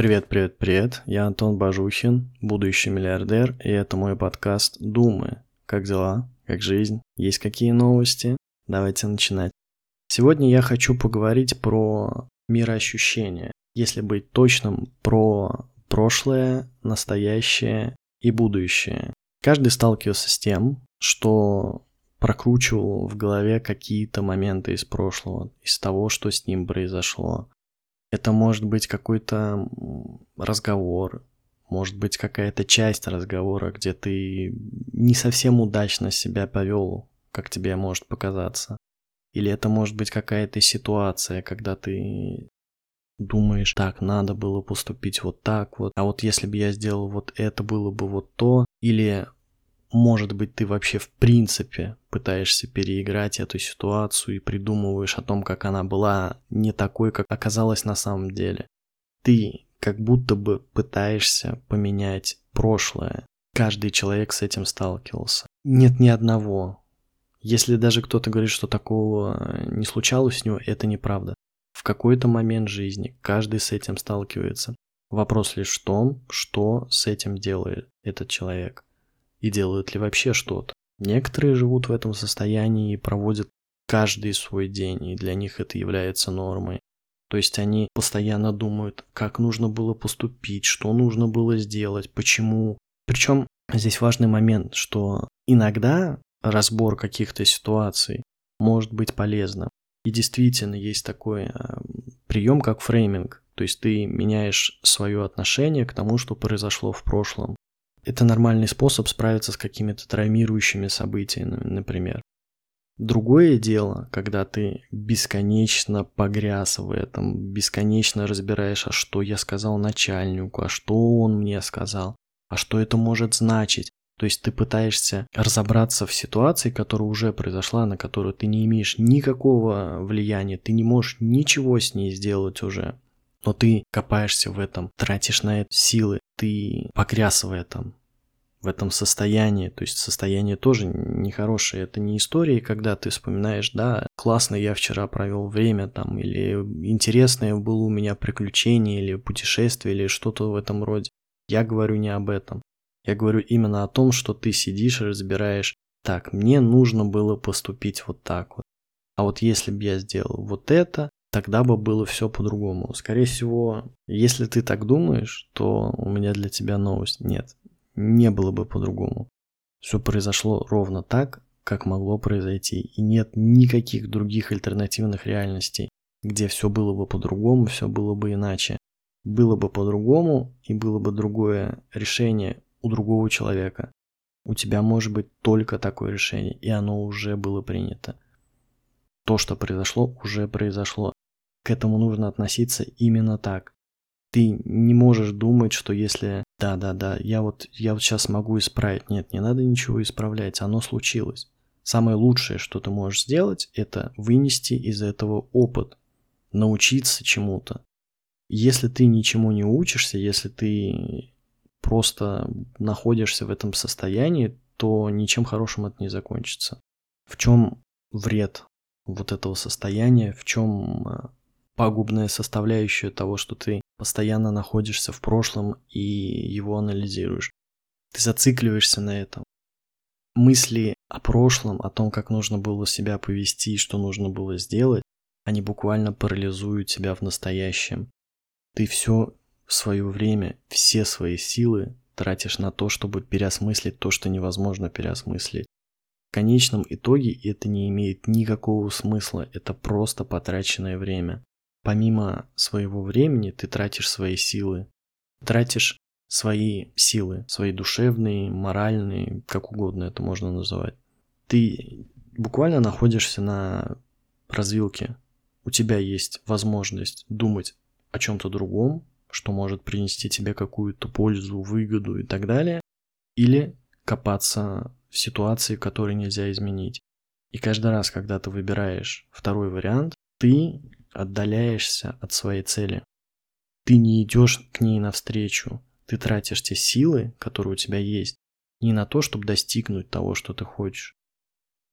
Привет, привет, привет. Я Антон Бажухин, будущий миллиардер, и это мой подкаст «Думы». Как дела? Как жизнь? Есть какие новости? Давайте начинать. Сегодня я хочу поговорить про мироощущение. Если быть точным, про прошлое, настоящее и будущее. Каждый сталкивался с тем, что прокручивал в голове какие-то моменты из прошлого, из того, что с ним произошло. Это может быть какой-то разговор, может быть какая-то часть разговора, где ты не совсем удачно себя повел, как тебе может показаться. Или это может быть какая-то ситуация, когда ты думаешь, так, надо было поступить вот так вот, а вот если бы я сделал вот это, было бы вот то, или может быть, ты вообще в принципе пытаешься переиграть эту ситуацию и придумываешь о том, как она была не такой, как оказалась на самом деле. Ты как будто бы пытаешься поменять прошлое. Каждый человек с этим сталкивался. Нет ни одного. Если даже кто-то говорит, что такого не случалось у него, это неправда. В какой-то момент жизни каждый с этим сталкивается. Вопрос лишь в том, что с этим делает этот человек и делают ли вообще что-то. Некоторые живут в этом состоянии и проводят каждый свой день, и для них это является нормой. То есть они постоянно думают, как нужно было поступить, что нужно было сделать, почему. Причем здесь важный момент, что иногда разбор каких-то ситуаций может быть полезным. И действительно есть такой э, прием, как фрейминг. То есть ты меняешь свое отношение к тому, что произошло в прошлом. Это нормальный способ справиться с какими-то травмирующими событиями, например. Другое дело, когда ты бесконечно погряз в этом, бесконечно разбираешь, а что я сказал начальнику, а что он мне сказал, а что это может значить. То есть ты пытаешься разобраться в ситуации, которая уже произошла, на которую ты не имеешь никакого влияния, ты не можешь ничего с ней сделать уже. Но ты копаешься в этом, тратишь на это силы, ты погряз в этом, в этом состоянии. То есть состояние тоже нехорошее. Это не истории, когда ты вспоминаешь, да, классно я вчера провел время там, или интересное было у меня приключение, или путешествие, или что-то в этом роде. Я говорю не об этом. Я говорю именно о том, что ты сидишь и разбираешь, так, мне нужно было поступить вот так вот. А вот если бы я сделал вот это, тогда бы было все по-другому. Скорее всего, если ты так думаешь, то у меня для тебя новость нет. Не было бы по-другому. Все произошло ровно так, как могло произойти. И нет никаких других альтернативных реальностей, где все было бы по-другому, все было бы иначе. Было бы по-другому, и было бы другое решение у другого человека. У тебя может быть только такое решение, и оно уже было принято. То, что произошло, уже произошло. К этому нужно относиться именно так. Ты не можешь думать, что если да-да-да, я вот, я вот сейчас могу исправить. Нет, не надо ничего исправлять, оно случилось. Самое лучшее, что ты можешь сделать, это вынести из этого опыт, научиться чему-то. Если ты ничему не учишься, если ты просто находишься в этом состоянии, то ничем хорошим это не закончится. В чем вред вот этого состояния, в чем э, пагубная составляющая того, что ты постоянно находишься в прошлом и его анализируешь. Ты зацикливаешься на этом. Мысли о прошлом, о том, как нужно было себя повести, что нужно было сделать, они буквально парализуют тебя в настоящем. Ты все свое время, все свои силы тратишь на то, чтобы переосмыслить то, что невозможно переосмыслить. В конечном итоге это не имеет никакого смысла, это просто потраченное время. Помимо своего времени ты тратишь свои силы, тратишь свои силы, свои душевные, моральные, как угодно это можно называть. Ты буквально находишься на развилке. У тебя есть возможность думать о чем-то другом, что может принести тебе какую-то пользу, выгоду и так далее, или копаться в ситуации, которую нельзя изменить. И каждый раз, когда ты выбираешь второй вариант, ты отдаляешься от своей цели. Ты не идешь к ней навстречу. Ты тратишь те силы, которые у тебя есть, не на то, чтобы достигнуть того, что ты хочешь,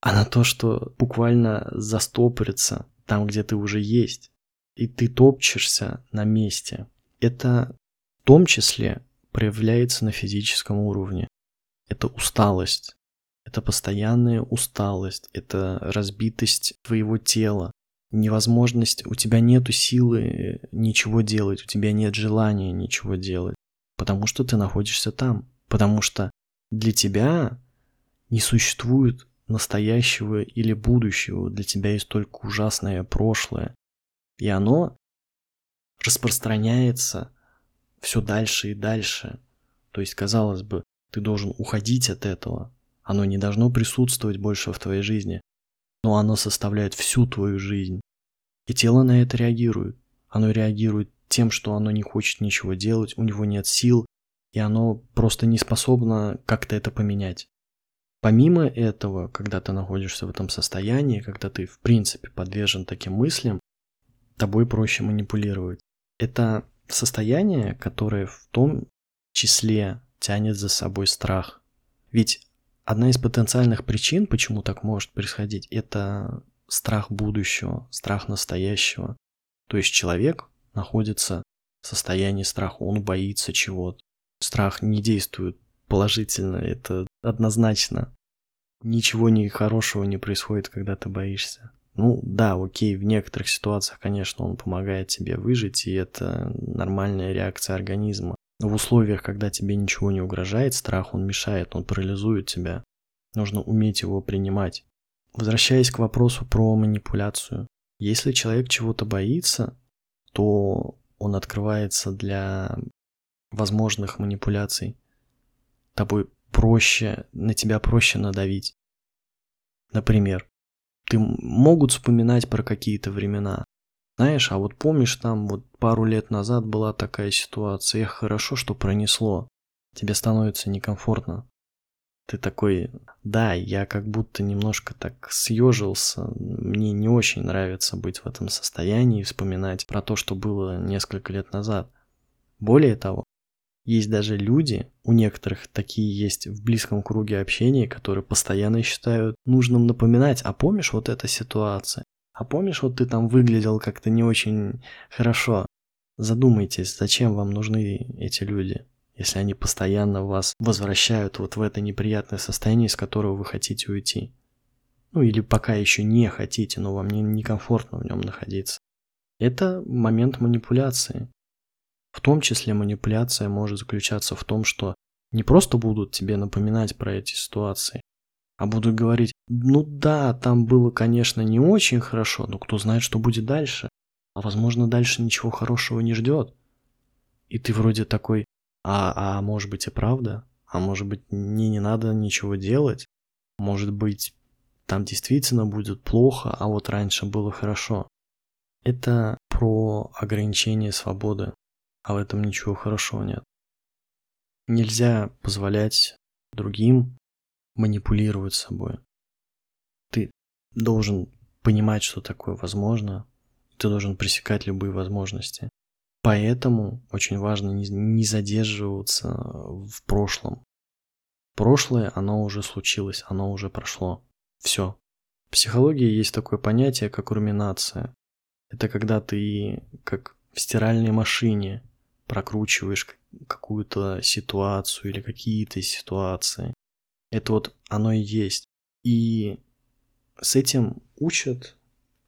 а на то, что буквально застопориться там, где ты уже есть. И ты топчешься на месте, это в том числе проявляется на физическом уровне. Это усталость, это постоянная усталость, это разбитость твоего тела, невозможность, у тебя нет силы ничего делать, у тебя нет желания ничего делать, потому что ты находишься там, потому что для тебя не существует настоящего или будущего, для тебя есть только ужасное прошлое, и оно распространяется все дальше и дальше. То есть, казалось бы, ты должен уходить от этого, оно не должно присутствовать больше в твоей жизни, но оно составляет всю твою жизнь. И тело на это реагирует. Оно реагирует тем, что оно не хочет ничего делать, у него нет сил, и оно просто не способно как-то это поменять. Помимо этого, когда ты находишься в этом состоянии, когда ты в принципе подвержен таким мыслям, тобой проще манипулировать. Это состояние, которое в том числе тянет за собой страх. Ведь одна из потенциальных причин, почему так может происходить, это страх будущего, страх настоящего. То есть человек находится в состоянии страха, он боится чего-то. Страх не действует положительно, это однозначно. Ничего не хорошего не происходит, когда ты боишься. Ну да, окей, в некоторых ситуациях, конечно, он помогает тебе выжить, и это нормальная реакция организма. В условиях, когда тебе ничего не угрожает, страх, он мешает, он парализует тебя. Нужно уметь его принимать. Возвращаясь к вопросу про манипуляцию. Если человек чего-то боится, то он открывается для возможных манипуляций. Тобой проще, на тебя проще надавить. Например, ты могут вспоминать про какие-то времена. Знаешь, а вот помнишь, там вот пару лет назад была такая ситуация, эх, хорошо, что пронесло. Тебе становится некомфортно. Ты такой, да, я как будто немножко так съежился, мне не очень нравится быть в этом состоянии, вспоминать про то, что было несколько лет назад. Более того, есть даже люди, у некоторых такие есть в близком круге общения, которые постоянно считают нужным напоминать, а помнишь вот эта ситуация? А помнишь, вот ты там выглядел как-то не очень хорошо? Задумайтесь, зачем вам нужны эти люди? если они постоянно вас возвращают вот в это неприятное состояние, из которого вы хотите уйти. Ну или пока еще не хотите, но вам не некомфортно в нем находиться. Это момент манипуляции. В том числе манипуляция может заключаться в том, что не просто будут тебе напоминать про эти ситуации, а будут говорить, ну да, там было, конечно, не очень хорошо, но кто знает, что будет дальше. А возможно, дальше ничего хорошего не ждет. И ты вроде такой, а, а может быть и правда? А может быть мне не надо ничего делать? Может быть там действительно будет плохо, а вот раньше было хорошо? Это про ограничение свободы, а в этом ничего хорошего нет. Нельзя позволять другим манипулировать собой. Ты должен понимать, что такое возможно, ты должен пресекать любые возможности. Поэтому очень важно не задерживаться в прошлом. Прошлое, оно уже случилось, оно уже прошло. Все. В психологии есть такое понятие, как руминация. Это когда ты, как в стиральной машине, прокручиваешь какую-то ситуацию или какие-то ситуации. Это вот оно и есть. И с этим учат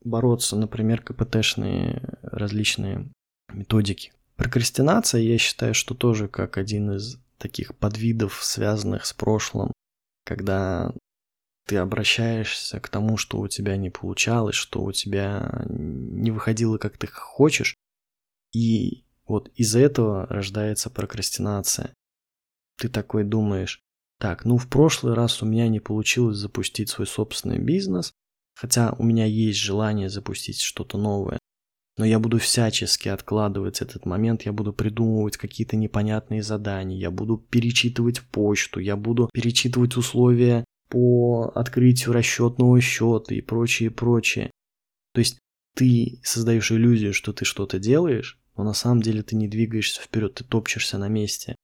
бороться, например, КПТшные различные методики. Прокрастинация, я считаю, что тоже как один из таких подвидов, связанных с прошлым, когда ты обращаешься к тому, что у тебя не получалось, что у тебя не выходило, как ты хочешь, и вот из-за этого рождается прокрастинация. Ты такой думаешь, так, ну в прошлый раз у меня не получилось запустить свой собственный бизнес, хотя у меня есть желание запустить что-то новое но я буду всячески откладывать этот момент, я буду придумывать какие-то непонятные задания, я буду перечитывать почту, я буду перечитывать условия по открытию расчетного счета и прочее, прочее. То есть ты создаешь иллюзию, что ты что-то делаешь, но на самом деле ты не двигаешься вперед, ты топчешься на месте.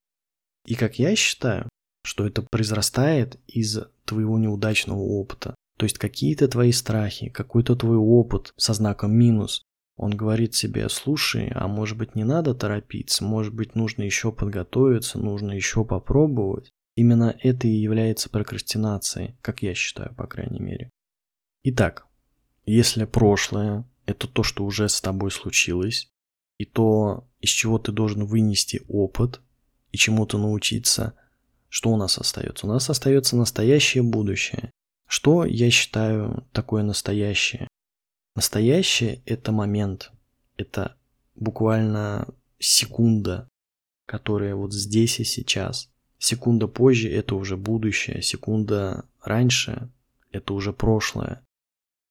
И как я считаю, что это произрастает из твоего неудачного опыта. То есть какие-то твои страхи, какой-то твой опыт со знаком минус, Он говорит себе, слушай, а может быть не надо торопиться, может быть нужно еще подготовиться, нужно еще попробовать. Именно это и является прокрастинацией, как я считаю, по крайней мере. Итак, если прошлое – это то, что уже с тобой случилось, и то, из чего ты должен вынести опыт и чему-то научиться, что у нас остается? У нас остается настоящее будущее. Что я считаю такое настоящее? Настоящее – это момент, это буквально секунда, которая вот здесь и сейчас. Секунда позже – это уже будущее, секунда раньше – это уже прошлое.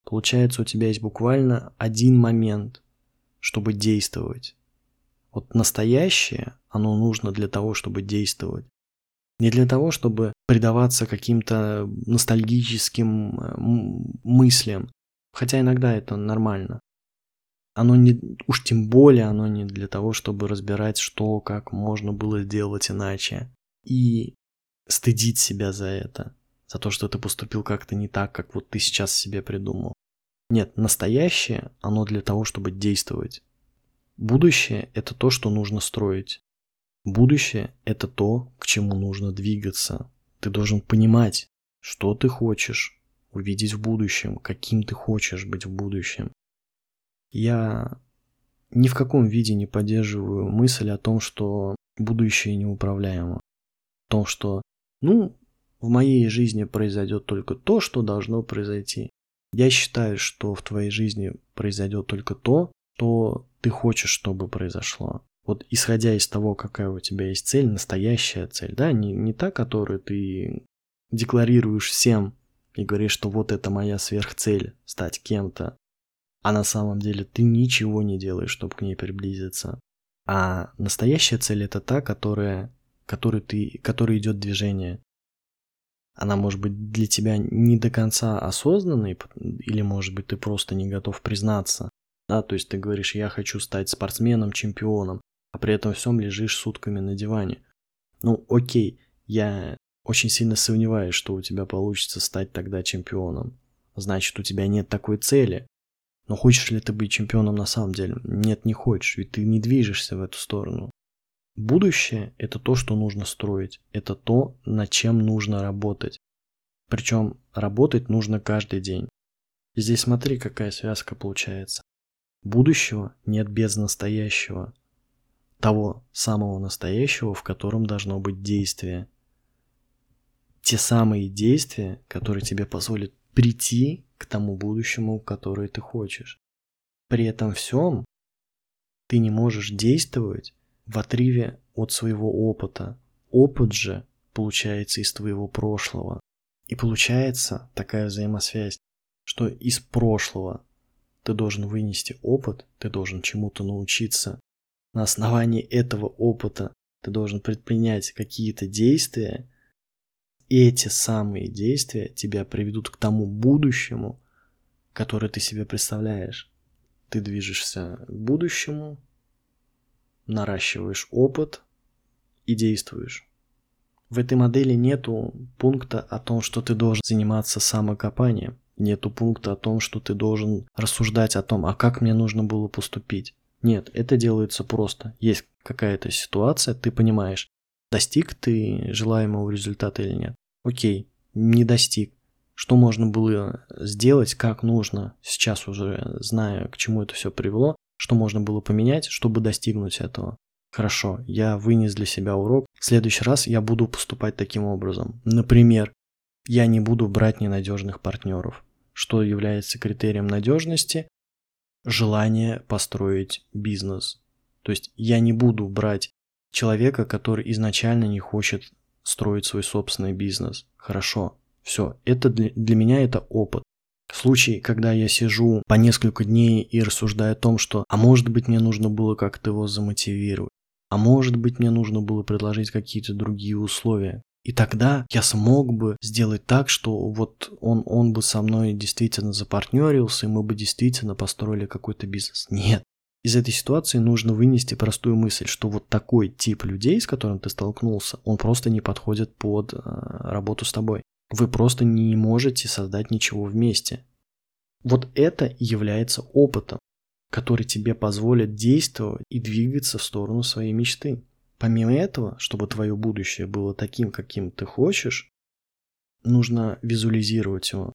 Получается, у тебя есть буквально один момент, чтобы действовать. Вот настоящее, оно нужно для того, чтобы действовать. Не для того, чтобы предаваться каким-то ностальгическим э, мыслям, Хотя иногда это нормально. Оно не, уж тем более оно не для того, чтобы разбирать, что, как можно было сделать иначе. И стыдить себя за это. За то, что ты поступил как-то не так, как вот ты сейчас себе придумал. Нет, настоящее, оно для того, чтобы действовать. Будущее – это то, что нужно строить. Будущее – это то, к чему нужно двигаться. Ты должен понимать, что ты хочешь, увидеть в будущем, каким ты хочешь быть в будущем. Я ни в каком виде не поддерживаю мысль о том, что будущее неуправляемо. О том, что, ну, в моей жизни произойдет только то, что должно произойти. Я считаю, что в твоей жизни произойдет только то, что ты хочешь, чтобы произошло. Вот исходя из того, какая у тебя есть цель, настоящая цель, да, не, не та, которую ты декларируешь всем и говоришь, что вот это моя сверхцель, стать кем-то, а на самом деле ты ничего не делаешь, чтобы к ней приблизиться. А настоящая цель это та, которая, которой, ты, которой идет движение. Она может быть для тебя не до конца осознанной, или может быть ты просто не готов признаться. Да, то есть ты говоришь, я хочу стать спортсменом, чемпионом, а при этом всем лежишь сутками на диване. Ну, окей, я очень сильно сомневаюсь, что у тебя получится стать тогда чемпионом. Значит, у тебя нет такой цели. Но хочешь ли ты быть чемпионом на самом деле? Нет, не хочешь, ведь ты не движешься в эту сторону. Будущее – это то, что нужно строить. Это то, над чем нужно работать. Причем работать нужно каждый день. И здесь смотри, какая связка получается. Будущего нет без настоящего. Того самого настоящего, в котором должно быть действие – те самые действия, которые тебе позволят прийти к тому будущему, которое ты хочешь. При этом всем ты не можешь действовать в отрыве от своего опыта. Опыт же получается из твоего прошлого. И получается такая взаимосвязь, что из прошлого ты должен вынести опыт, ты должен чему-то научиться. На основании этого опыта ты должен предпринять какие-то действия, эти самые действия тебя приведут к тому будущему, которое ты себе представляешь. Ты движешься к будущему, наращиваешь опыт и действуешь. В этой модели нету пункта о том, что ты должен заниматься самокопанием. Нету пункта о том, что ты должен рассуждать о том, а как мне нужно было поступить. Нет, это делается просто. Есть какая-то ситуация, ты понимаешь, Достиг ты желаемого результата или нет? Окей, не достиг. Что можно было сделать, как нужно, сейчас уже зная, к чему это все привело, что можно было поменять, чтобы достигнуть этого. Хорошо, я вынес для себя урок. В следующий раз я буду поступать таким образом. Например, я не буду брать ненадежных партнеров. Что является критерием надежности? Желание построить бизнес. То есть я не буду брать человека, который изначально не хочет строить свой собственный бизнес. Хорошо, все, это для, для меня это опыт. Случай, когда я сижу по несколько дней и рассуждаю о том, что а может быть мне нужно было как-то его замотивировать, а может быть мне нужно было предложить какие-то другие условия. И тогда я смог бы сделать так, что вот он, он бы со мной действительно запартнерился, и мы бы действительно построили какой-то бизнес. Нет, из этой ситуации нужно вынести простую мысль, что вот такой тип людей, с которым ты столкнулся, он просто не подходит под э, работу с тобой. Вы просто не можете создать ничего вместе. Вот это является опытом. который тебе позволит действовать и двигаться в сторону своей мечты. Помимо этого, чтобы твое будущее было таким, каким ты хочешь, нужно визуализировать его.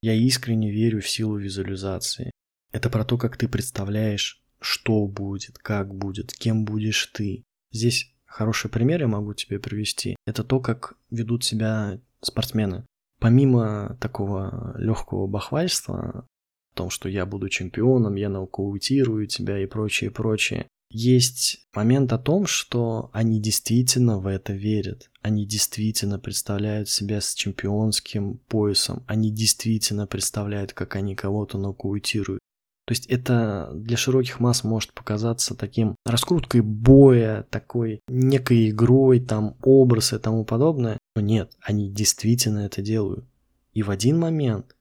Я искренне верю в силу визуализации. Это про то, как ты представляешь, что будет, как будет, кем будешь ты. Здесь хороший пример я могу тебе привести. Это то, как ведут себя спортсмены. Помимо такого легкого бахвальства, о том, что я буду чемпионом, я нокаутирую тебя и прочее, прочее, есть момент о том, что они действительно в это верят. Они действительно представляют себя с чемпионским поясом. Они действительно представляют, как они кого-то нокаутируют. То есть это для широких масс может показаться таким раскруткой боя, такой некой игрой, там образ и тому подобное. Но нет, они действительно это делают. И в один момент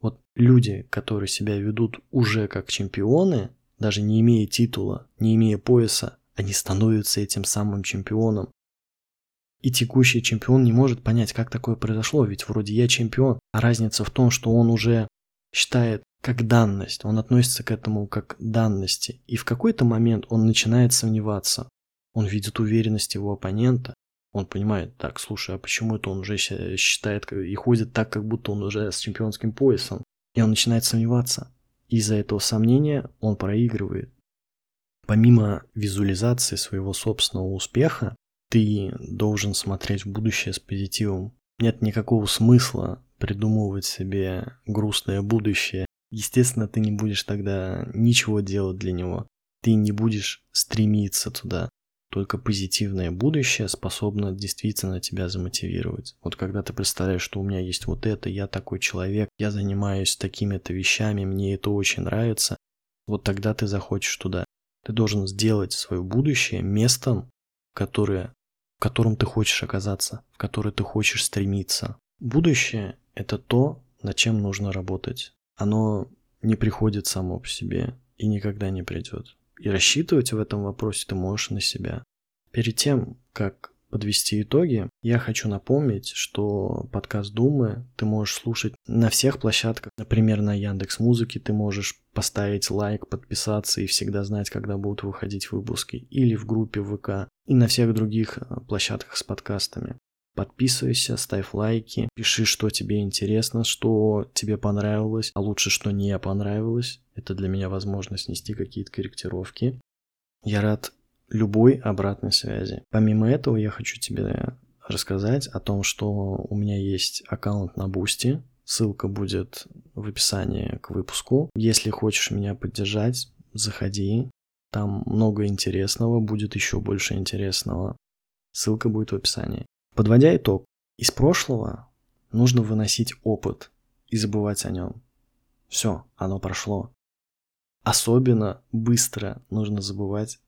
вот люди, которые себя ведут уже как чемпионы, даже не имея титула, не имея пояса, они становятся этим самым чемпионом. И текущий чемпион не может понять, как такое произошло, ведь вроде я чемпион, а разница в том, что он уже считает как данность, он относится к этому как данности, и в какой-то момент он начинает сомневаться. Он видит уверенность его оппонента, он понимает, так, слушай, а почему это он уже считает и ходит так, как будто он уже с чемпионским поясом? И он начинает сомневаться. Из-за этого сомнения он проигрывает. Помимо визуализации своего собственного успеха, ты должен смотреть в будущее с позитивом. Нет никакого смысла придумывать себе грустное будущее. Естественно, ты не будешь тогда ничего делать для него. Ты не будешь стремиться туда. Только позитивное будущее способно действительно тебя замотивировать. Вот когда ты представляешь, что у меня есть вот это, я такой человек, я занимаюсь такими-то вещами, мне это очень нравится, вот тогда ты захочешь туда. Ты должен сделать свое будущее местом, которое, в котором ты хочешь оказаться, в которое ты хочешь стремиться. Будущее – это то, над чем нужно работать. Оно не приходит само по себе и никогда не придет. И рассчитывать в этом вопросе ты можешь на себя. Перед тем, как подвести итоги, я хочу напомнить, что подкаст Думы ты можешь слушать на всех площадках. Например, на Яндекс Музыке ты можешь поставить лайк, подписаться и всегда знать, когда будут выходить выпуски. Или в группе ВК. И на всех других э, площадках с подкастами. Подписывайся, ставь лайки, пиши, что тебе интересно, что тебе понравилось, а лучше, что не понравилось. Это для меня возможность нести какие-то корректировки. Я рад любой обратной связи. Помимо этого, я хочу тебе рассказать о том, что у меня есть аккаунт на Бусти. Ссылка будет в описании к выпуску. Если хочешь меня поддержать, заходи. Там много интересного, будет еще больше интересного. Ссылка будет в описании. Подводя итог, из прошлого нужно выносить опыт и забывать о нем. Все, оно прошло. Особенно быстро нужно забывать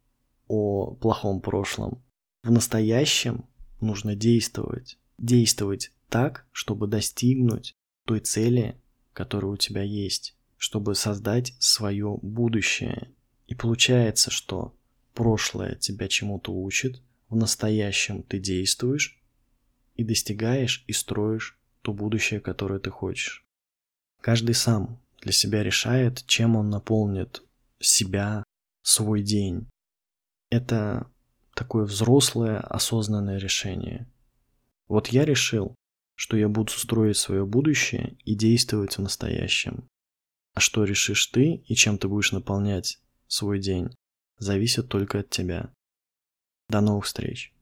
о плохом прошлом. В настоящем нужно действовать. Действовать так, чтобы достигнуть той цели, которая у тебя есть, чтобы создать свое будущее. И получается, что прошлое тебя чему-то учит, в настоящем ты действуешь, и достигаешь и строишь то будущее, которое ты хочешь. Каждый сам для себя решает, чем он наполнит себя, свой день. Это такое взрослое, осознанное решение. Вот я решил, что я буду строить свое будущее и действовать в настоящем. А что решишь ты и чем ты будешь наполнять свой день, зависит только от тебя. До новых встреч!